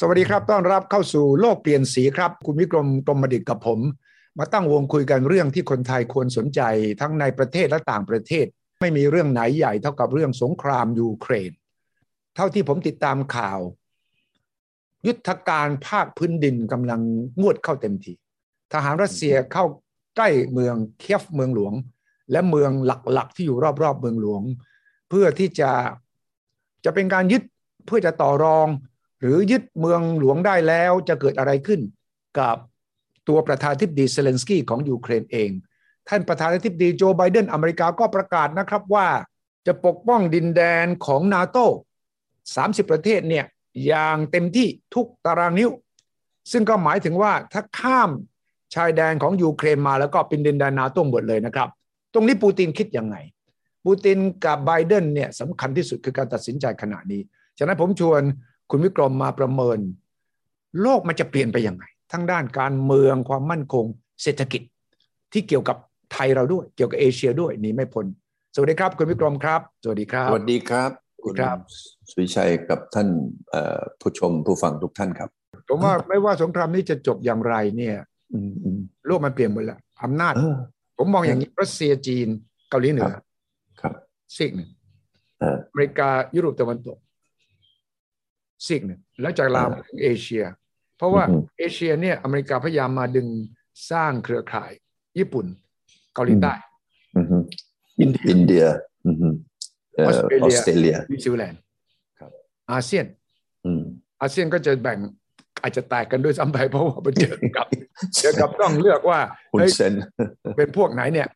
สวัสดีครับ ต้อนรับเข้าสู่โลกเปลี่ยนสีครับ คุณวิกรมกรมดิตกับผม มาตั้งวงคุยกันเรื่องที่คนไทยควรสนใจทั้งในประเทศและต่างประเทศ ไม่มีเรื่องไหนใหญ่เท่ากับเรื่องสงครามยูเครน เท่าที่ผมติดตามข่าว ยุทธการภาคพื้นดินกำลังงวดเข้าเต็มทีทหารรัสเซียเข้าใกล้เมืองเคียฟเมืองหลวง และเมืองหลักๆ ที่อยู่รอบๆเมืองหลวง เพื่อที่จะจะเป็นการยึดเพื่อจะต่อรอง หรือยึดเมืองหลวงได้แล้วจะเกิดอะไรขึ้นกับตัวประธานาธิบดีเซเลนสกี้ของยูเครนเอง ท่านประธานาธิบดีโจไบเดนอเมริกาก็ประกาศนะครับว่าจะปกป้องดินแดนของนาโต้30 ประเทศเนี่ยอย่างเต็มที่ทุกตารางนิ้ว ซึ่งก็หมายถึงว่าถ้าข้ามชายแดนของยูเครนมาแล้วก็เป็นดินแดนนาโต้หมดเลยนะครับ ตรงนี้ปูตินคิดยังไง ปูตินกับไบเดนเนี่ยสำคัญที่สุดคือการตัดสินใจขณะนี้ ฉะนั้นผมชวน คุณวิกรมมาประเมิน โลกมันจะเปลี่ยนไปยังไง ทั้งด้านการเมืองความมั่นคง เศรษฐกิจที่เกี่ยวกับไทยเราด้วย เกี่ยวกับเอเชียด้วยหนี่ไม่พ้นสวัสดีครับ คุณวิกรมครับ สวัสดีครับ สวัสดีครับ คุณครับสุวิชัยกับท่านเอ่อผู้ชมผู้ฟังทุกท่านครับ ผมว่าไม่ว่าสงครามนี้จะจบอย่างไรเนี่ยอืมอืมโลกมันเปลี่ยนหมดแล้วอำนาจเออผมมองอย่างนี้รัสเซียจีนเกาหลีเหนือครับครับซีกหนึ่งเอออเมริกายุโรปตะวันตก ซีกหนึ่งแล้วจากลาวมาถึงเอเชีย เพราะว่าอือฮึเอเชียเนี่ยอเมริกาพยายามมาดึงสร้างเครือข่าย ญี่ปุ่นเกาหลีใต้อืมอืมอินเดียอินเดียอืมอืมเอ่อออออสสเตเตรรเลีเลียยนนิวซีแลนด์ครับอาเซียนอืมอาเซียนก็จะแบ่งอาจจะแตกกันด้วยซ้ำไปเพราะว่ามันเจอกับเจอกับต้องเลือกว่าคุณเฮ้ยเซนเป็นพวกไหนเนี่ย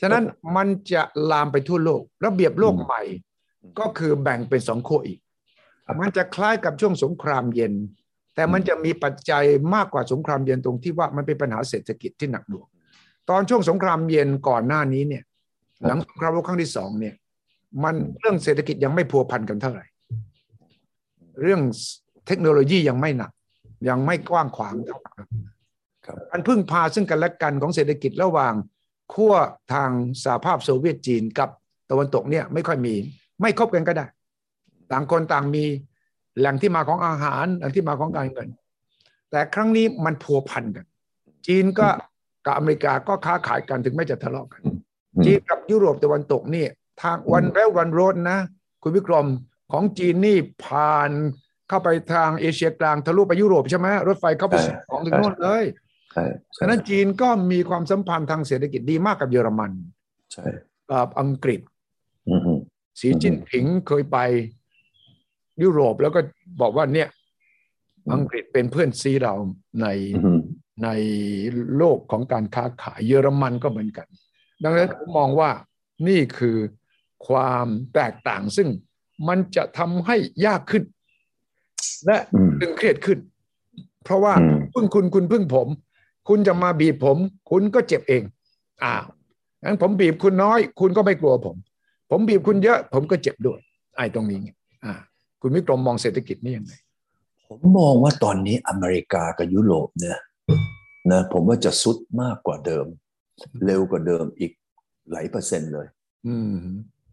ฉะนั้นมันจะลามไปทั่วโลก ระเบียบโลกอืมใหม่ ก็คือแบ่งเป็นสองขั้วอีกครับ มันจะคล้ายกับช่วงสงครามเย็น แต่มันจะมีปัจจัยมากกว่าสงครามเย็นตรงที่ว่ามันเป็นปัญหาเศรษฐกิจที่หนักหน่วงตอนช่วงสงครามเย็นก่อนหน้านี้เนี่ย หลังสงครามโลกครั้งที่สองเนี่ย มันเรื่องเศรษฐกิจยังไม่พัวพันกันเท่าไหร่ เรื่องเทคโนโลยียังไม่หนัก ยังไม่กว้างขวางเท่ากันครับการพึ่งพาซึ่งกันและกันของเศรษฐกิจระหว่างขั้วทางสหภาพโซเวียตจีนกับตะวันตกเนี่ยไม่ค่อยมี ไม่คบกันก็ได้ ต่างคนต่างมีแหล่งที่มาของอาหารแหล่งที่มาของการเงิน แต่ครั้งนี้มันพัวพันกัน จีนก็กับอเมริกาก็ค้าขายกันถึงแม้จะทะเลาะกันอืมจีนกับยุโรปตะวันตกนี่ ทางวันแล้ววันโรดนะ คุณวิกรมของจีนนี่ผ่านเข้าไปทางเอเชียกลางทะลุไปยุโรปใช่ไหมรถไฟเข้าไปส่งของถึงโน่นเลยใช่ฉะนั้นจีนก็มีความสัมพันธ์ทางเศรษฐกิจดีมากกับเยอรมันใช่กับอังกฤษอืมอืมสีจิ้นผิงเคยไป ยุโรปแล้วก็บอกว่าเนี่ยอังกฤษเป็นเพื่อนซีเราในอืมในโลกของการค้าขายเยอรมันก็เหมือนกัน ดังนั้นผมมองว่านี่คือความแตกต่างซึ่งมันจะทำให้ยากขึ้น และอืมตึงเครียดขึ้น เพราะว่าอืมพึ่งคุณคุณพึ่งผม คุณจะมาบีบผม คุณก็เจ็บเอง อ้าวงั้นผมบีบคุณน้อย คุณก็ไม่กลัวผม ผมบีบคุณเยอะ ผมก็เจ็บด้วย ไอ้ตรงนี้ไงอ่า คุณวิกรมมองเศรษฐกิจนี่ยังไงผมมองว่าตอนนี้อเมริกากับยุโรปเนี่ยนะผมว่าจะสุดมากกว่าเดิม เร็วกว่าเดิมอีกหลายเปอร์เซ็นต์เลยอืม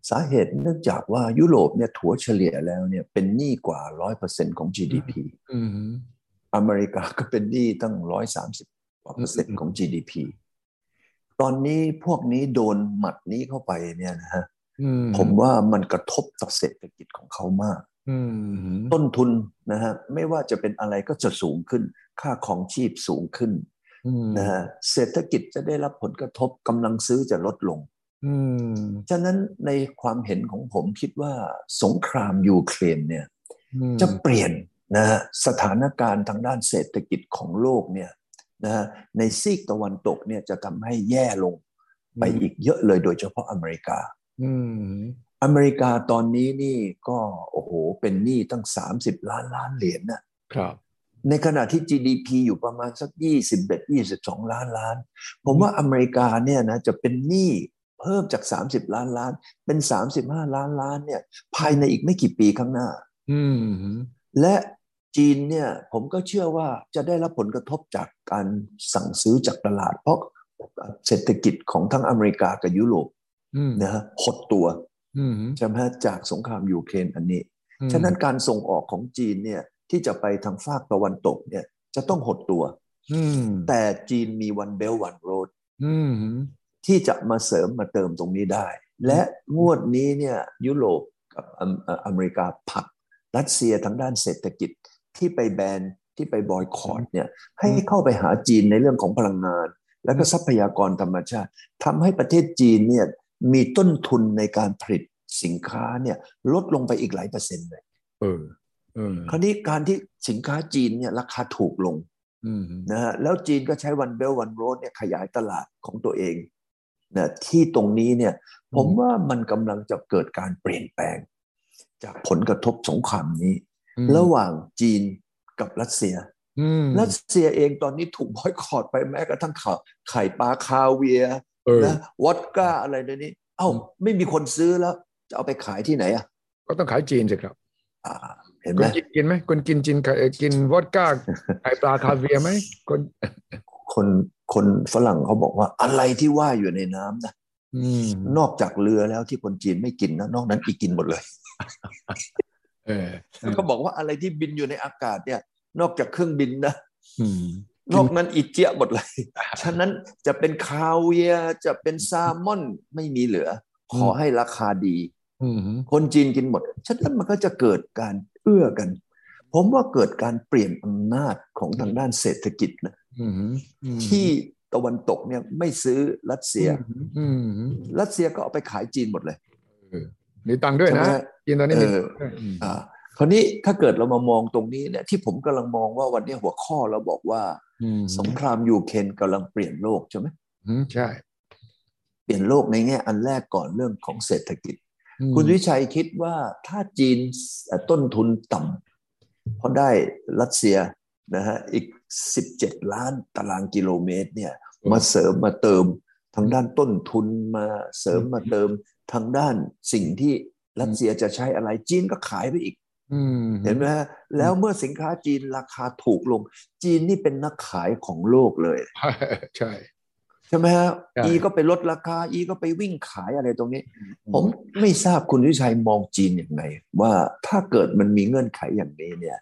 สาเหตุเนื่องจากว่ายุโรปเนี่ยถัวเฉลี่ยแล้วเนี่ยเป็นหนี้กว่าร้อยเปอร์เซ็นของ GDP อืมอเมริกาก็เป็นหนี้ตั้งร้อยสามสิบกว่าเปอร์เซ็นต์ของ GDP ตอนนี้พวกนี้โดนหมัดนี้เข้าไปเนี่ยนะฮะอืมผมว่ามันกระทบต่อเศรษฐกิจของเขามากอืม ต้นทุนนะฮะไม่ว่าจะเป็นอะไรก็จะสูงขึ้น ค่าของชีพสูงขึ้นอืมนะฮะเศรษฐกิจจะได้รับผลกระทบกำลังซื้อจะลดลงอืมฉะนั้นในความเห็นของผมคิดว่าสงครามยูเครนเนี่ยอืมจะเปลี่ยนนะฮะสถานการณ์ทางด้านเศรษฐกิจของโลกเนี่ยนะฮะในซีกตะวันตกเนี่ยจะทำให้แย่ลงไปอีกเยอะเลยโดยเฉพาะอเมริกา อืมอเมริกาตอนนี้นี่ก็โอ้โหเป็นหนี้ตั้ง 30 ล้านล้านเหรียญนะครับ ในขณะที่ GDP อยู่ประมาณสัก 21 22 ล้านล้าน ผมว่าอเมริกาเนี่ยนะจะเป็นหนี้เพิ่มจาก 30 ล้านล้าน เป็น 35 ล้านล้านเนี่ยภายในอีกไม่กี่ปีข้างหน้า อืมและจีนเนี่ยผมก็เชื่อว่าจะได้รับผลกระทบจากการสั่งซื้อจากตลาด เพราะเศรษฐกิจของทั้งอเมริกากับยุโรปอืมนะฮะหดตัวอืม ใช่ไหมฮะจากสงครามยูเครนอันนี้ ฉะนั้นการส่งออกของจีนเนี่ยที่จะไปทางฝากตะวันตกเนี่ยจะต้องหดตัวอืมแต่จีนมีวันเบลวันโรดอืมที่จะมาเสริมมาเติมตรงนี้ได้ และงวดนี้เนี่ยยุโรปกับอเมเอ่ออเมริกาผลักรัสเซียทางด้านเศรษฐกิจที่ไปแบนที่ไปบอยคอรดเนี่ยให้เข้าไปหาจีนในเรื่องของพลังงาน แล้วก็ทรัพยากรธรรมชาติทำให้ประเทศจีนเนี่ย มีต้นทุนในการผลิตสินค้าเนี่ยลดลงไปอีกหลายเปอร์เซ็นต์เลยเออเออคราวนี้การที่สินค้าจีนเนี่ยราคาถูกลงอืมนะฮะแล้วจีนก็ใช้วันเบลวันโรดเนี่ยขยายตลาดของตัวเองนะที่ตรงนี้เนี่ยผมว่ามันกำลังจะเกิดการเปลี่ยนแปลง จากผลกระทบสงครามนี้ ระหว่างจีนกับรัสเซียอืมรัสเซียเองตอนนี้ถูกบอยคอรดไปแม้กระทั่งข่าวไข่ปลาคาเวียร์เออ นะวอดก้าอะไรเดี๋ยวนี้ เอ้าไม่มีคนซื้อแล้ว จะเอาไปขายที่ไหนอะ ก็ต้องขายจีนสิครับอ่าเห็นคไหมนกินกินไหมคนกินจีนไข่เอ่อกินวอดก้าไข่ปลาคาเวียร์ไหมคนคนคนฝรั่งเขาบอกว่าอะไรที่ว่ายอยู่ในน้ำนะอืมนอกจากเรือแล้วที่คนจีนไม่กินนะนอกนั้นอีกกินหมดเลยเออเขาบอกว่าอะไรที่บินอยู่ในอากาศเนี่ย นอกจากเครื่องบินนะอืม นอกนั้นอีเจียหมดเลย ฉะนั้นจะเป็นคาเวียร์จะเป็นแซลมอนไม่มีเหลือ ขอให้ราคาดีอืมคนจีนกินหมด ฉะนั้นมันก็จะเกิดการเอื้อกัน ผมว่าเกิดการเปลี่ยนอำนาจของทางด้านเศรษฐกิจนะอืมอืมที่ตะวันตกเนี่ยไม่ซื้อรัสเซียอืมรัสเซียก็เอาไปขายจีนหมดเลยมีตังค์ด้วยใช่ไหนะมจีนตอนนี้มีเออตัง ค์ด้วยอืมอ่าคราวนี้ถ้าเกิดเรามามองตรงนี้เนี่ยที่ผมกำลังมองว่าวันนี้หัวข้อเราบอกว่าอืมสงครามยูเครนกำลังเปลี่ยนโลกใช่ไหมอืมใช่ เปลี่ยนโลกในแง่อันแรกก่อนเรื่องของเศรษฐกิจอืมคุณวิชัยคิดว่าถ้าจีนเอ่อต้นทุนต่ำเพราะได้รัสเซียนะฮะอีก 17 ล้านตารางกิโลเมตรเนี่ยมาเสริมมาเติมทางด้านต้นทุนมาเสริมมาเติมทางด้านสิ่งที่รัสเซียจะใช้อะไรจีนก็ขายไปอีกอืม เห็นไหมฮะแล้วเมื่อสินค้าจีนราคาถูกลง จีนนี่เป็นนักขายของโลกเลย ใช่ใช่ไหมฮะใช่อีก็ไปลดราคา อีก็ไปวิ่งขายอะไรตรงนี้ ผมไม่ทราบคุณวิชัยมองจีนอย่างไรว่าถ้าเกิดมันมีเงื่อนไขอย่างนี้เนี่ย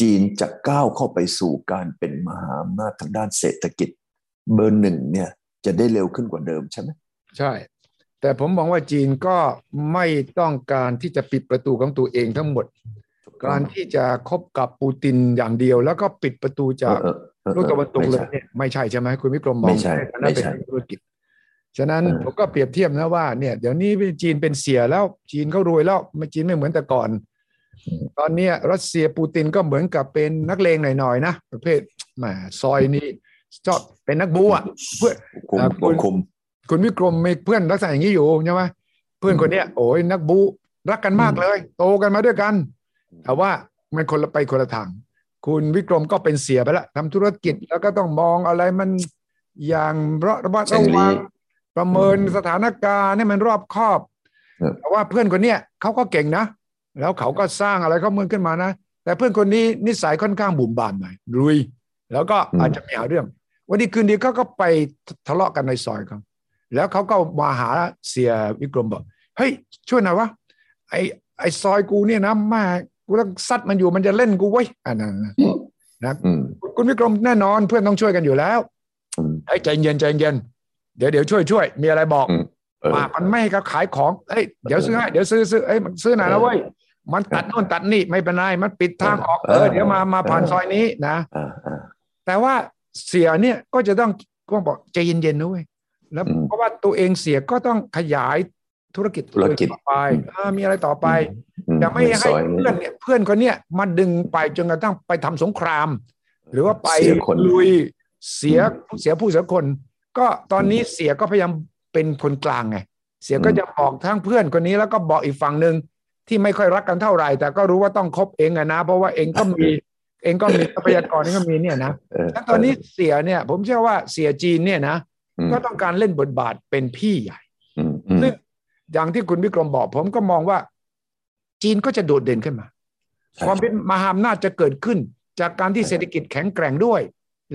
จีนจะก้าวเข้าไปสู่การเป็นมหาอำนาจทางด้านเศรษฐกิจ เบอร์หนึ่งเนี่ย จะได้เร็วขึ้นกว่าเดิมใช่ไหมใช่ แต่ผมมองว่าจีนก็ไม่ต้องการที่จะปิดประตูของตัวเองทั้งหมด การที่จะคบกับปูตินอย่างเดียว แล้วก็ปิดประตูจากเออเออโลกตะวันตกเลยไม่ใช่เนี่ยไม่ใช่ใช่ไหมคุณวิกรมมองไม่ใช่ในฐานะเป็นไม่ใช่นักธุรกิจฉะนั้นเออผมก็เปรียบเทียบนะว่าเนี่ยเดี๋ยวนี้จีนเป็นเสียแล้วจีนเขารวยแล้วไม่จีนไม่เหมือนแต่ก่อน ตอนเนี้ยรัสเซียปูตินก็เหมือนกับเป็นนักเลงหน่อยๆนะประเภทแหมซอยนี้ชอบเป็นนักบูอะเพื่อคุมอ่าคุณคุม คุณวิกรมมีเพื่อนลักษณะอย่างนี้อยู่ใช่ไหมเพื่อนคนเนี้ยโอ้ยนักบูรักกันมากเลย โตกันมาด้วยกัน แต่ว่ามันคนละไปคนละทาง คุณวิกรมก็เป็นเสียไปแล้วทำธุรกิจแล้วก็ต้องมองอะไรมันอย่างระระมัดเชระงลีวังประเมินอืมสถานการณ์ให้มันรอบคอบครับแต่ว่าเพื่อนคนเนี้ยเขาก็เก่งนะ แล้วเขาก็สร้างอะไรเขาเมืองขึ้นมานะ แต่เพื่อนคนนี้นิสัยค่อนข้างบุ่มบามหน่อยรุย แล้วก็อาจจะมีหาเรื่อง วันนี้คืนดีเขาก็ไปทะเลาะกันในซอยเขา แล้วเขาก็มาหาเสียวิกรมบอกเฮ้ยช่วยหน่อยวะไอไอซอยกูเนี่ยนะแม่กูต้องซัดมันอยู่มันจะเล่นกูไว้ยอันนั้นนะนะอืมคุณวิกรมแน่นอนเพื่อนต้องช่วยกันอยู่แล้วอืมไอ้ยใจเย็นใจเย็นเดี๋ยวเดี๋ยวช่วยช่วยมีอะไรบอกอืมเออปากมันไม่ให้เขาขายของเอ้ยเดี๋ยวซื้อให้เดี๋ยวซื้อซื้อเอ้ยมันซื้อหน่อยนะเว้ยมันตัดโน่นตัดนี่ไม่เป็นไรมันปิดทางออกเออเดี๋ยวมามาผ่านซอยนี้นะอ่าอ่าแต่ว่าเสียเนี่ยก็จะต้องก็บอกใจเย็นๆนะเว้ย แล้วอืมเพราะว่าตัวเองเสียก็ต้องขยายธุรกิจธุรกิจต่อไปอืมอ่ามีอะไรต่อไปอืจะไม่ให้ซอยนี้เพื่อนเนี่ยเพื่อนคนเนี้ยมาดึงไปจนกระทั่งไปทำสงคราม หรือว่าไปเสียคนลุยเสียเสียผู้เสียคน ก็ตอนนี้เสียก็พยายามเป็นคนกลางไงเสียก็จะบอกทั้งเพื่อนคนนี้แล้วก็บอกอีกฝั่งหนึ่งที่ไม่ค่อยรักกันเท่าไหร่ แต่ก็รู้ว่าต้องคบเองอะนะ เพราะว่าเองก็มีเองก็มีทรัพยากรเองก็มีเนี่ยนะเออแล้วตอนนี้เสียเนี่ย ผมเชื่อว่าเสียจีนเนี่ยนะอืม ก็ต้องการเล่นบทบาทเป็นพี่ใหญ่อืมอืมซึ่งอย่างที่คุณวิกรมบอก ผมก็มองว่า จีนก็จะโดดเด่นขึ้นมาใช่ความเป็นมหาอำนาจจะเกิดขึ้น จากการที่ใช่เศรษฐกิจแข็งแกร่งด้วย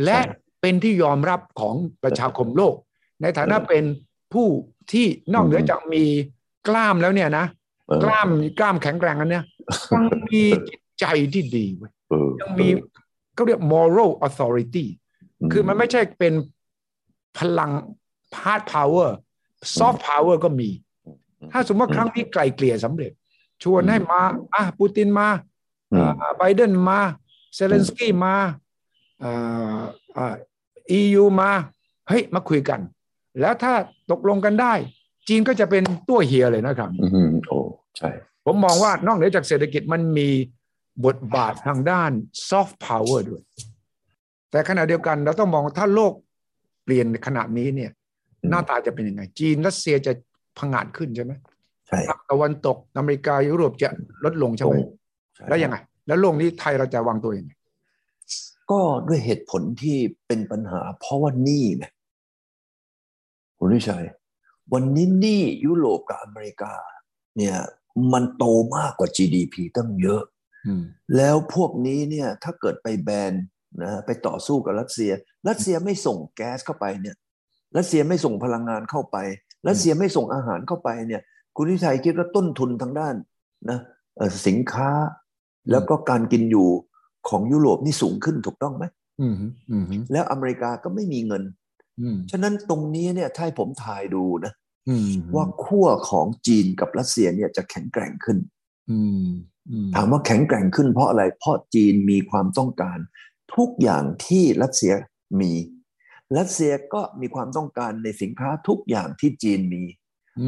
และใช่เป็นที่ยอมรับของประชาคมโลก ในฐานะเป็นผู้ที่นอกเหนือจากมีกล้ามแล้วเนี่ยนะเออกล้ามกล้ามแข็งแกร่งอันเนี้ยยังมีจิตใจที่ดีเว้ยเออยังมีเขาเรียก moral authority คือมันไม่ใช่เป็น พลัง hard power soft power ก็มี ถ้าสมมติว่าครั้งนี้ไกลเกลี่ยสำเร็จ ชวนให้มา อะปูตินมาอืมไบเดนมาเซเลนสกี้มาอ่าอ่า EU มา เฮ้ย มาคุยกัน แล้วถ้าตกลงกันได้ จีนก็จะเป็นตัวเฮียเลยนะครับอืมโอ้ใช่ ผมมองว่านอกเหนือจากเศรษฐกิจมันมีบทบาททางด้าน soft power ด้วย แต่ขณะเดียวกันเราต้องมองถ้าโลก เปลี่ยนขนาดนี้เนี่ย หน้าตาจะเป็นยังไง จีนรัสเซียจะพังงาดขึ้นใช่ไหมใช่ตะวันตกอเมริกายุโรปจะลดลงใช่ไหมใช่แล้วยังไง แล้วโลกนี้ไทยเราจะวางตัวยังไงก็ด้วยเหตุผลที่เป็นปัญหา เพราะว่าหนี้ไงคุณวิชัยวันนี้หนี้ยุโรปกับอเมริกา เนี่ย มันโตมากกว่า GDP ตั้งเยอะอืมแล้วพวกนี้เนี่ย ถ้าเกิดไปแบน นะไปต่อสู้กับรัสเซีย รัสเซียไม่ส่งแก๊สเข้าไปเนี่ยรัสเซียไม่ส่งพลังงานเข้าไปรัสเซียไม่ส่งอาหารเข้าไปเนี่ย คุณวิชัยคิดว่าต้นทุนทางด้านนะเอ่อสินค้าแล้วก็การกินอยู่ของยุโรปนี่สูงขึ้นถูกต้องไหมอืมอืมแล้วอเมริกาก็ไม่มีเงินอืมฉะนั้นตรงนี้เนี่ยถ้าให้ผมทายดูนะอืมว่าขั้วของจีนกับรัสเซียเนี่ยจะแข็งแกร่งขึ้นอืมอืมถามว่าแข็งแกร่งขึ้นเพราะอะไร เพราะจีนมีความต้องการ ทุกอย่างที่รัสเซียมีรัสเซียก็มีความต้องการในสินค้าทุกอย่างที่จีนมี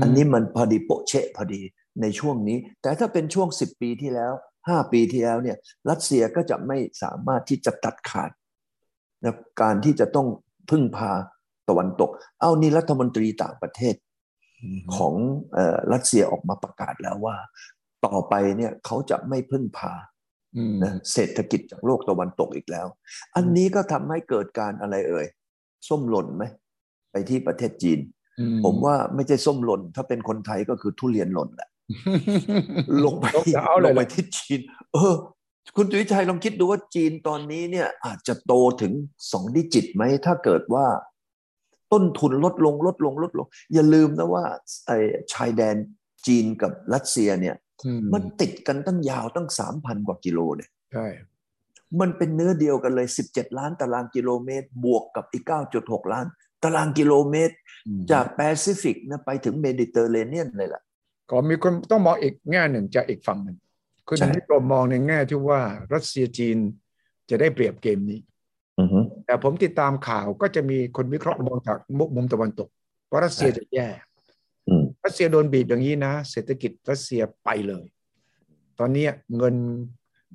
อันนี้มันพอดีโปะเชะพอดีในช่วงนี้ แต่ถ้าเป็นช่วง10ปีที่แล้ว5ปีที่แล้วเนี่ย รัสเซียก็จะไม่สามารถที่จะตัดขาดนะการที่จะต้องพึ่งพาตะวันตก เอานี่รัฐมนตรีต่างประเทศของเอ่อรัสเซียออกมาประกาศแล้วว่า ต่อไปเนี่ยเขาจะไม่พึ่งพาอืมนะ เศรษฐกิจจากโลกตะวันตกอีกแล้ว อันนี้ก็ทำให้เกิดการอะไรเอ่ย ส้มหล่นไหม ไปที่ประเทศจีนอืผมว่าไม่ใช่ส้มหล่น ถ้าเป็นคนไทยก็คือทุเรียนหล่นแหละลงไปจะเอาเลลยงเหรไปอที่จีน เออ คุณตุวิชัยลองคิดดูว่าจีนตอนนี้เนี่ย อาจจะโตถึงสองดิจิตไหม ถ้าเกิดว่า ต้นทุนลดลงลดลงลดลง อย่าลืมนะว่าไอ้ชายแดนจีนกับรัสเซียเนี่ยอื มมันติดกันตั้งยาวตั้งสามพันกว่ากิโลเนี่ยใช่มันเป็นเนื้อเดียวกันเลย 17 ล้านตารางกิโลเมตร บวกกับอีก 9.6 ล้าน ตารางกิโลเมตรอืมจากแปซิฟิกนะไปถึงเมดิเตอร์เรเนียนเลยล่ะ ก็มีคนต้องมองอีกแง่หนึ่งจากอีกฝั่งหนึ่งคุณใช่นิกรมมองในแง่ที่ว่ารัสเซียจีนจะได้เปรียบเกมนี้อือฮึแต่ผมติดตามข่าวก็จะมีคนวิเคราะห์มองจากมุมมุมตะวันตกว่ารัสเซียจะแย่อืม รัสเซียโดนบีบอย่างนี้นะ เศรษฐกิจรัสเซียไปเลย ตอนนี้เงิน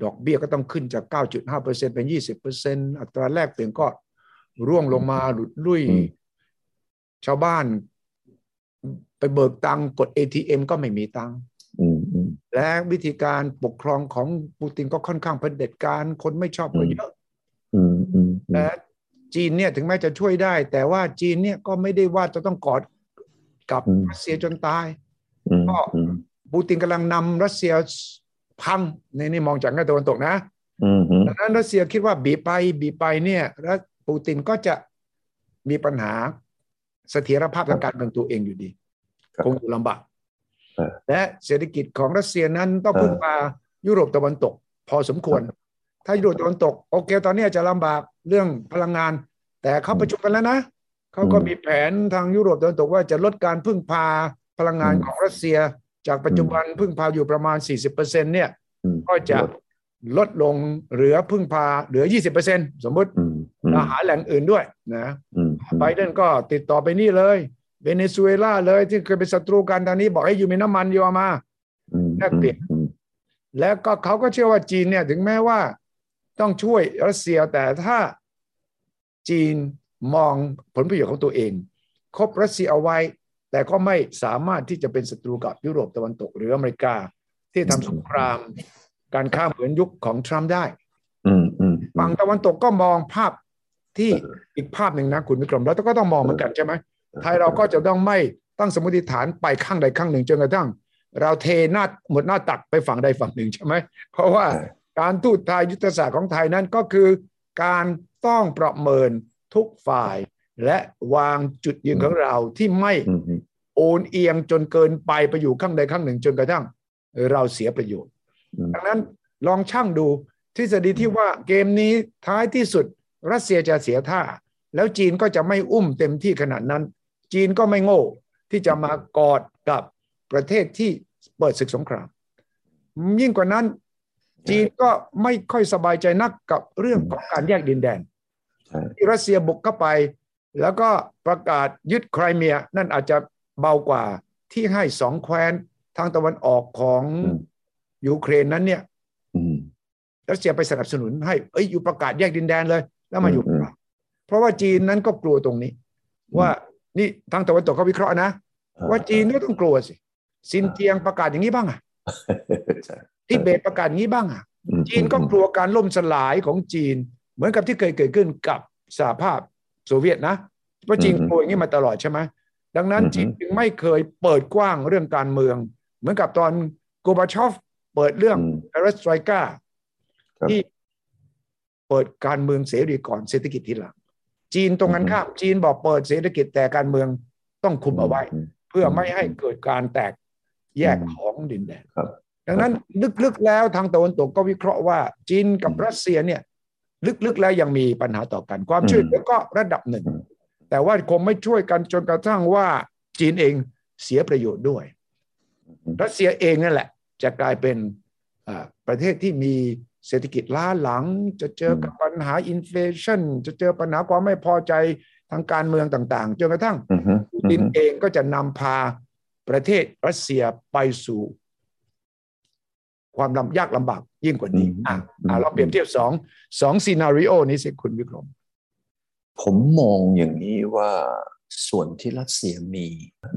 ดอกเบี้ยก็ต้องขึ้นจาก 9.5%เป็น 20%อัตราแลกเปลี่ยนก็ร่วงลงมาหลุดลุ่ยอืมชาวบ้านไปเบิกตังค์กด ATM ก็ไม่มีตังค์อืมอืมและวิธีการปกครองของปูตินก็ค่อนข้างเผด็จการคนไม่ชอบก็เยอะอืมอืมอืมและจีนเนี่ยถึงแม้จะช่วยได้ แต่ว่าจีนเนี่ยก็ไม่ได้ว่าจะต้องกอด กับรัสเซียจนตายอืมก็อืมปูตินกำลังนำรัสเซียพังในนี่มองจากแง่ตะวันตกนะอืมอืมดังนั้นรัสเซียคิดว่าบีบไปบีบไปเนี่ยแล้วปูตินก็จะมีปัญหาเสถียรภาพทางการเมืองตัวเองอยู่ดี คงอยู่ลำบากเออและเศรษฐกิจของรัสเซียนั้นต้องพึ่งพายุโรปตะวันตก พอสมควร ถ้ายุโรปตะวันตก โอเค ตอนนี้อาจจะลำบากเรื่องพลังงาน แต่เขาประชุมกันแล้วนะ เขาก็มีแผนทางยุโรปตะวันตกว่าจะลดการพึ่งพาพลังงานของรัสเซีย จากปัจจุบันพึ่งพาอยู่ประมาณ 40%เนี่ยอืมก็จะลดลงเหลือพึ่งพาเหลือ 20%สมมติอืมอืมแล้วหาแหล่งอื่นด้วยนะอืมไบเดนก็ติดต่อไปนี่เลยเวเนซุเอลาเลยที่เคยเป็นศัตรูกันตอนนี้บอกให้อยู่มีน้ำมันอยู่เอามาอืมแลกเปลี่ยนอืมแล้วก็เขาก็เชื่อว่าจีนเนี่ยถึงแม้ว่าต้องช่วยรัสเซียแต่ถ้าจีน มองผลประโยชน์ของตัวเองคบรัสเซียเอาไว้ แต่ก็ไม่สามารถที่จะเป็นศัตรูกับยุโรปตะวันตกหรืออเมริกา ที่ทำสงคราม การค้าเหมือนยุคของทรัมป์ได้อืมอืมฝั่งตะวันตกก็มองภาพที่อีกภาพหนึ่งนะคุณวิกรมแล้วก็ต้องมองเหมือนกันใช่ไหมไทยเราก็จะต้องไม่ตั้งสมมติฐานไปข้างใดข้างหนึ่งจนกระทั่ง เราเทหน้าหมดหน้าตักไปฝั่งใดฝั่งหนึ่งใช่ไหมเพราะว่าใช่การทูตไทยยุทธศาสตร์ของไทยนั้นก็คือ การต้องประเมิน ทุกฝ่าย และวางจุดยืนของเราที่ไม่อืมอืมโอนเอียงจนเกินไปไปอยู่ข้างใดข้างหนึ่งจนกระทั่ง เราเสียประโยชน์อืมดังนั้นลองช่างดูทฤษฎีที่ว่าเกมนี้ท้ายที่สุด รัสเซียจะเสียท่า แล้วจีนก็จะไม่อุ้มเต็มที่ขนาดนั้น จีนก็ไม่โง่ที่จะมากอดกับประเทศที่เปิดศึกสงคราม ยิ่งกว่านั้น จีนก็ไม่ค่อยสบายใจนักกับเรื่องของการแยกดินแดน ที่รัสเซียบุกเข้าไป แล้วก็ประกาศยึดไครเมีย นั่นอาจจะเบากว่าที่ให้สองแคว้นทางตะวันออกของยูเครนนั้นเนี่ยรัสเซียไปสนับสนุนให้เอ้ยอยู่ประกาศแยกดินแดนเลย แล้วมาอยู่เพราะว่าจีนนั้นก็กลัวตรงนี้ ว่านี่ทางตะวันตกเขาวิเคราะห์นะ ว่าจีนก็ต้องกลัวสิซินเจียงประกาศอย่างนี้บ้างอะทิเบตประกาศอย่างนี้บ้างอะจีนก็กลัวการล่มสลายของจีน เหมือนกับที่เคยเกิดขึ้นกับสหภาพโซเวียตนะเพราะจีนกลัวอย่างนี้มาตลอดใช่ไหมดังนั้นจีนจึงไม่เคยเปิดกว้างเรื่องการเมือง เหมือนกับตอนกอร์บาชอฟเปิดเรื่องเอรสไตรกาที่เปิดการเมืองเสรีก่อนเศรษฐกิจทีหลัง จีนตรงกันข้ามจีนบอกเปิดเศรษฐกิจแต่การเมืองต้องคุมเอาไว้ เพื่อไม่ให้เกิดการแตกแยกของดินแดนดังนั้นลึกๆแล้วทางตะวันตกก็วิเคราะห์ว่า จีนกับรัสเซียเนี่ย ลึกๆแล้วยังมีปัญหาต่อกัน ความช่วยเหลือก็ระดับหนึ่ง แต่ว่าคงไม่ช่วยกันจนกระทั่งว่าจีนเองเสียประโยชน์ด้วยรัสเซียเองนั่นแหละ จะกลายเป็นประเทศที่มีเศรษฐกิจล้าหลัง จะเจอกับปัญหาอินฟลชันจะเจอปัญหาความไม่พอใจทางการเมืองต่างๆจนกระทั่งปูตินเองก็จะนำพาประเทศรัสเซียไปสู่ ความลำยากลำบาก ยิ่งกว่านี้อะเราเปรียบเทียบสองสองซีนารีโอนี้สิคุณวิกรมผมมองอย่างนี้ว่าส่วนที่รัสเซียมี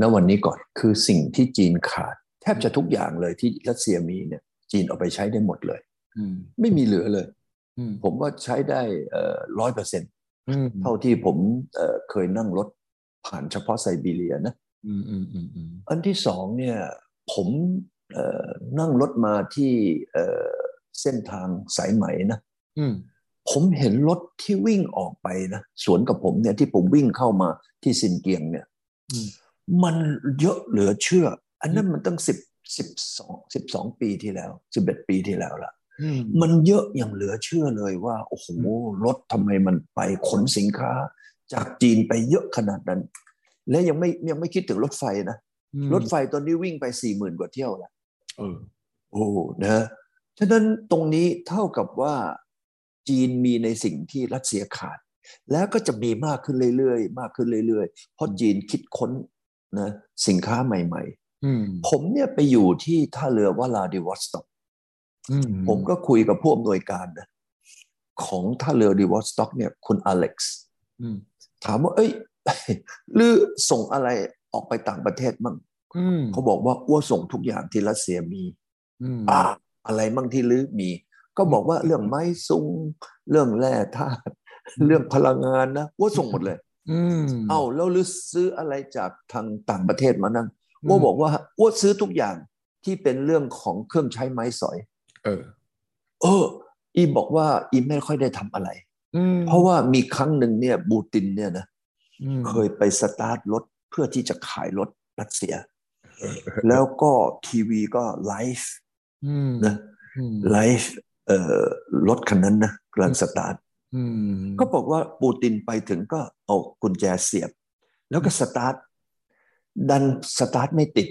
ณวันนี้ก่อนคือสิ่งที่จีนขาด แทบจะทุกอย่างเลยที่รัสเซียมีเนี่ย จีนเอาไปใช้ได้หมดเลยไม่มีเหลือเลยผมว่าใช้ได้ร้อยเปอร์เซ็นต์เท่าที่ผมเคยนั่งรถผ่านเฉพาะไซบีเรียนะอันที่สองเนี่ย ผมนั่งรถมาที่ เส้นทางสายไหมนะผมเห็นรถที่วิ่งออกไปนะสวนกับผมเนี่ยที่ผมวิ่งเข้ามาที่ซินเกียงเนี่ยมันเยอะเหลือเชื่อ อันนั้นมันตั้งสิบสิบสองสิบสองปีที่แล้วสิบเอ็ดปีที่แล้วละมันเยอะอย่างเหลือเชื่อเลยว่า โอ้โหรถทำไมมันไปขนสินค้า จากจีนไปเยอะขนาดนั้น และยังไม่ยังไม่คิดถึงรถไฟนะรถไฟตอนนี้วิ่งไปสี่หมื่นกว่าเที่ยวแล้วโอ้นะ ฉะนั้นตรงนี้เท่ากับว่าจีนมีในสิ่งที่รัสเซียขาด แล้วก็จะมีมากขึ้นเรื่อยๆ มากขึ้นเรื่อยๆ เพราะจีนคิดค้นนะสินค้าใหม่ๆ ผมเนี่ยไปอยู่ที่ท่าเรือวลาดิวอสต็อกผมก็คุยกับผู้อำนวยการนะของท่าเรือดิวอสต็อกเนี่ยคุณอเล็กซ์ถามว่า เอ้ยหรือส่งอะไรออกไปต่างประเทศมั่งเขาบอกว่าอ้วส่งทุกอย่างที่รัสเซียมีอ่า อะไรมั่งที่ลือมี ก็บอกว่าเรื่องไม้ซุงเรื่องแร่ธาตุเรื่องพลังงานนะว่าส่งหมดเลยเอาแล้วลือซื้ออะไรจากทางต่างประเทศมานั่งว่าบอกว่าว่าซื้อทุกอย่างที่เป็นเรื่องของเครื่องใช้ไม้สอย เออ เออ อีบอกว่าอีไม่ค่อยได้ทำอะไรเพราะว่ามีครั้งหนึ่งเนี่ย บูตินเนี่ยนะเคยไปสตาร์ทรถเพื่อที่จะขายรถรัสเซีย แล้วก็ทีวีก็ไลฟ์ นะไลฟ์เอ่อรถคันนั้นนะกำลังสตาร์ทก็บอกว่าปูตินไปถึงก็เอากุญแจเสียบ แล้วก็สตาร์ทดันสตาร์ทไม่ติด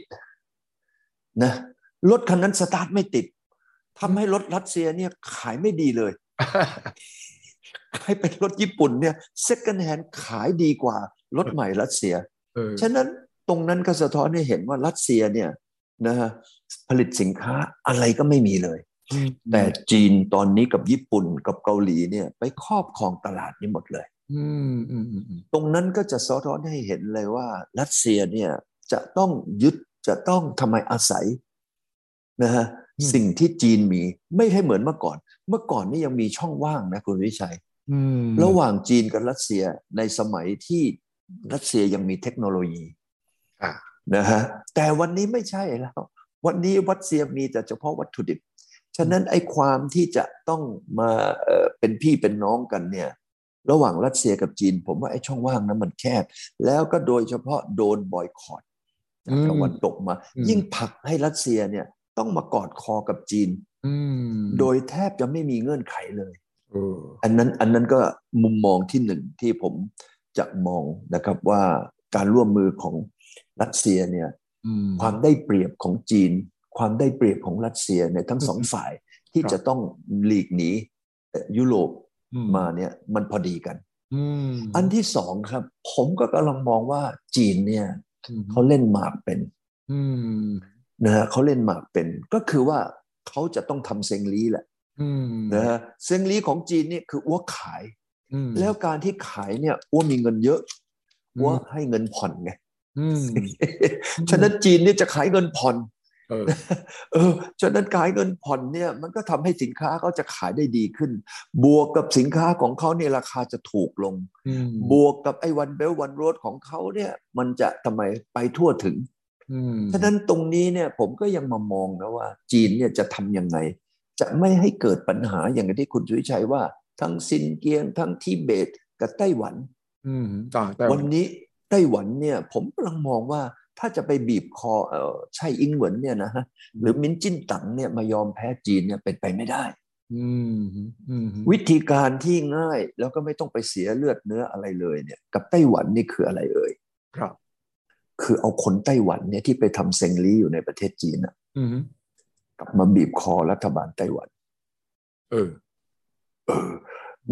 นะรถคันนั้นสตาร์ทไม่ติดทำให้รถรัสเซียเนี่ยขายไม่ดีเลยให้เป็นรถญี่ปุ่นเนี่ยเซ็ก n d h แฮนขายดีกว่ารถใหม่รัสเซีย ฉะนั้นตรงนั้นก็สะท้อนให้เห็นว่ารัสเซียเนี่ยนะ ผลิตสินค้าอะไรก็ไม่มีเลย แต่จีนตอนนี้กับญี่ปุ่นกับเกาหลีเนี่ยไปครอบครองตลาดนี้หมดเลยตรงนั้นก็จะสะท้อนให้เห็นเลยว่า รัสเซียเนี่ยจะต้องยึดจะต้องทำไมอาศัยนะฮะสิ่งที่จีนมีไม่ใช่เหมือนเมื่อก่อน เมื่อก่อนนี่ยังมีช่องว่างนะคุณวิชัยระหว่างจีนกับรัสเซียในสมัยที่รัสเซียยังมีเทคโนโลยีนะฮะแต่วันนี้ไม่ใช่แล้ว วันนี้รัสเซียมีแต่เฉพาะวัตถุดิบ ฉะนั้นไอ้ความที่จะต้องมาเป็นพี่เป็นน้องกันเนี่ยระหว่างรัสเซียกับจีน ผมว่าไอ้ช่องว่างนั้นมันแคบ แล้วก็โดยเฉพาะโดนบอยคอรจากตะวันตกมา ยิ่งผลักให้รัสเซียเนี่ยต้องมากอดคอกับจีนโดยแทบจะไม่มีเงื่อนไขเลยอันนั้นอันนั้นก็มุมมองที่หนึ่งที่ผมจะมองนะครับว่าการร่วมมือของรัสเซียเนี่ย ความได้เปรียบของจีน ความได้เปรียบของรัสเซียในทั้งสองฝ่ายที่จะต้องหลีกหนียุโรปมาเนี่ยมันพอดีกันอันที่สองครับ ผมก็กำลังมองว่าจีนเนี่ยเขาเล่นหมากเป็นนะฮะเขาเล่นหมากเป็น ก็คือว่าเขาจะต้องทำเซงลีแหละนะฮะเซงลีของจีนนี่คืออ้วขาย แล้วการที่ขายเนี่ยอ้วมีเงินเยอะอ้วให้เงินผ่อนไง ฉะนั้นจีนเนี่ยจะขายเงินผ่อนเออฉะนั้นขายเงินผ่อนเนี่ยมันก็ทำให้สินค้าเขาจะขายได้ดีขึ้น บวกกับสินค้าของเขาเนี่ยราคาจะถูกลง บวกกับไอ้วันเบลวันโรดของเขาเนี่ย มันจะทำไมไปทั่วถึงฉะนั้นตรงนี้เนี่ยผมก็ยังมามองนะว่า จีนเนี่ยจะทํำยังไง จะไม่ให้เกิดปัญหาอย่างที่คุณสุวิชัยว่า ทั้งซินเกียงทั้งทิเบตกับไต้หวันวันนี้ ไต้หวันเนี่ยผมกำลังมองว่าถ้าจะไปบีบคอเออใช่อิงเหวินเนี่ยนะฮะหรือมินจิ้นตังเนี่ยมายอมแพ้จีนเนี่ยเป็นไปไม่ได้วิธีการที่ง่ายแล้วก็ไม่ต้องไปเสียเลือดเนื้ออะไรเลยเนี่ย กับไต้หวันนี่คืออะไรเอ่ยครับ คือเอาคนไต้หวันเนี่ยที่ไปทำเซงลี่อยู่ในประเทศจีนอะกลับมาบีบคอรัฐบาลไต้หวัน เออ เออ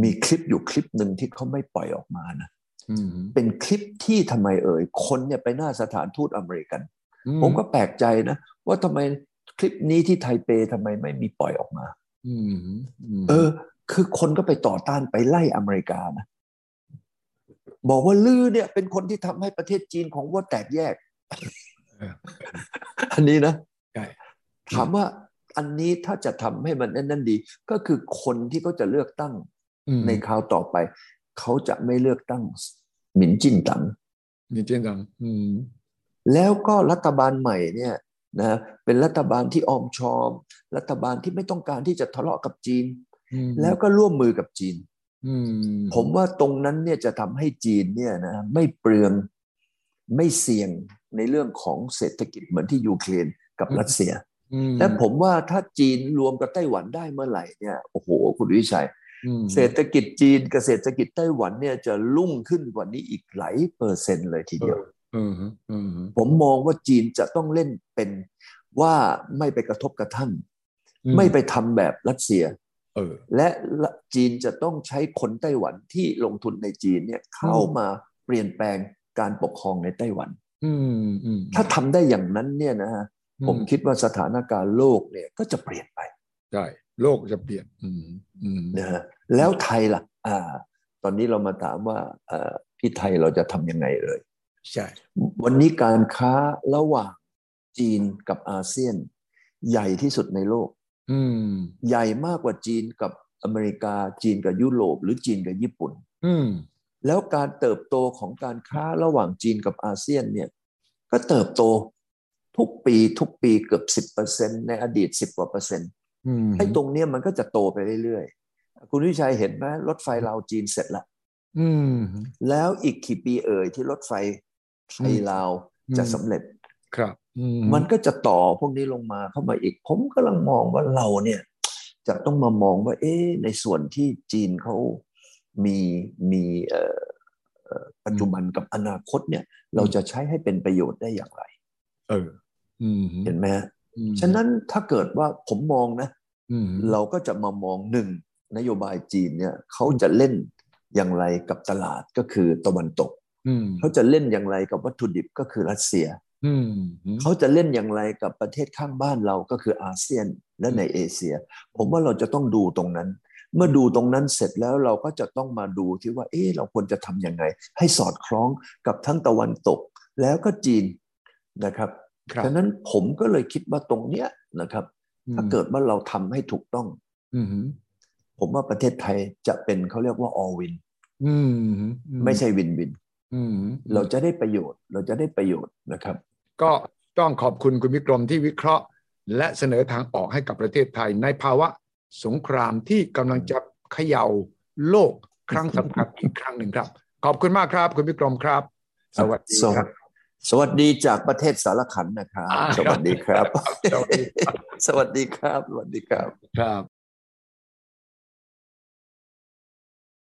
มีคลิปอยู่คลิปหนึ่งที่เขาไม่ปล่อยออกมานะ เป็นคลิปที่ทำไมเอ่ย คนเนี่ยไปหน้าสถานทูตอเมริกัน ผมก็แปลกใจนะ ว่าทำไมคลิปนี้ที่ไทเปทำไมไม่มีปล่อยออกมาเออ คือคนก็ไปต่อต้านไปไล่อเมริกานะบอกว่าลือเนี่ยเป็นคนที่ทำให้ประเทศจีนของว่าแตกแยก อันนี้นะถามว่าอันนี้ถ้าจะทำให้มันนั่นดี ก็คือคนที่เขาจะเลือกตั้งในคราวต่อไป เขาจะไม่เลือกตั้งหมินจินตังหมินจินตังอืมแล้วก็รัฐบาลใหม่เนี่ยนะเป็นรัฐบาลที่ออมชอม รัฐบาลที่ไม่ต้องการที่จะทะเลาะกับจีน แล้วก็ร่วมมือกับจีนผมว่าตรงนั้นเนี่ยจะทำให้จีนเนี่ยนะไม่เปลืองไม่เสี่ยงในเรื่องของเศรษฐกิจเหมือนที่ยูเครนกับรัสเซียและผมว่าถ้าจีนรวมกับไต้หวันได้เมื่อไหร่เนี่ยโอ้โห คุณวิชัย เศรษฐกิจจีนกับเศรษฐกิจไต้หวันเนี่ยจะลุ่งขึ้นกว่านี้อีกหลายเปอร์เซ็นต์เลยทีเดียวผมมองว่าจีนจะต้องเล่นเป็นว่าไม่ไปกระทบกระทั่ง ไม่ไปทำแบบรัสเซียและจีนจะต้องใช้คนไต้หวันที่ลงทุนในจีนเนี่ยเข้ามาเปลี่ยนแปลงการปกครองในไต้หวันถ้าทำได้อย่างนั้นเนี่ยนะฮะผมคิดว่าสถานการณ์โลกเนี่ยก็จะเปลี่ยนไปใช่โลกจะเปลี่ยนนะฮะ แล้วไทยล่ะ อ่า ตอนนี้เรามาถามว่าพี่ไทยเราจะทำยังไงเลยใช่วันนี้การค้าระหว่างจีนกับอาเซียน ใหญ่ที่สุดในโลก อืม ใหญ่มากกว่าจีนกับอเมริกาจีนกับยุโรป หรือจีนกับญี่ปุ่น อืม แล้วการเติบโตของการค้าระหว่างจีนกับอาเซียนเนี่ย ก็เติบโตทุกปีทุกปีเกือบสิบเปอร์เซ็นในอดีตสิบกว่าเปอร์เซ็นต์ไอ้ตรงเนี้ยมันก็จะโตไปเรื่อยๆ คุณวิชัยเห็นไหมรถไฟลาวจีนเสร็จละแล้วอีกกี่ปีเอ่ยที่รถไฟไทยลาวจะสำเร็จครับมันก็จะต่อพวกนี้ลงมาเข้ามาอีก ผมกำลังมองว่าเราเนี่ย จะต้องมามองว่า เอ๊ในส่วนที่จีนเขามีมีปัจจุบันกับอนาคตเนี่ย เราจะใช้ให้เป็นประโยชน์ได้อย่างไร เออเห็นไหมฉะนั้นถ้าเกิดว่าผมมองนะเราก็จะมามองหนึ่ง นโยบายจีนเนี่ยเขาจะเล่นอย่างไรกับตลาดก็คือตะวันตกเขาจะเล่นอย่างไรกับวัตถุดิบก็คือรัสเซียเขาจะเล่นอย่างไรกับประเทศข้างบ้านเราก็คืออาเซียนและในเอเชีย ผมว่าเราจะต้องดูตรงนั้น เมื่อดูตรงนั้นเสร็จแล้วเราก็จะต้องมาดูที่ว่า เออเราควรจะทำยังไง ให้สอดคล้องกับทั้งตะวันตก แล้วก็จีนนะครับฉะนั้นผมก็เลยคิดว่าตรงเนี้ยนะครับ ถ้าเกิดว่าเราทำให้ถูกต้อง ผมว่าประเทศไทยจะเป็นเขาเรียกว่า all win ไม่ใช่วินวินเราจะได้ประโยชน์ เราจะได้ประโยชน์นะครับ ก็ต้องขอบคุณคุณวิกรมที่วิเคราะห์ และเสนอทางออกให้กับประเทศไทย ในภาวะสงครามที่กำลังจะเขย่าโลกครั้งสำคัญอีกครั้งหนึ่งครับ ขอบคุณมากครับ คุณวิกรมครับ สวัสดีครับ สวัสดีจากประเทศสารขันนะครับ สวัสดีครับ สวัสดีครับ สวัสดีครับ ครับ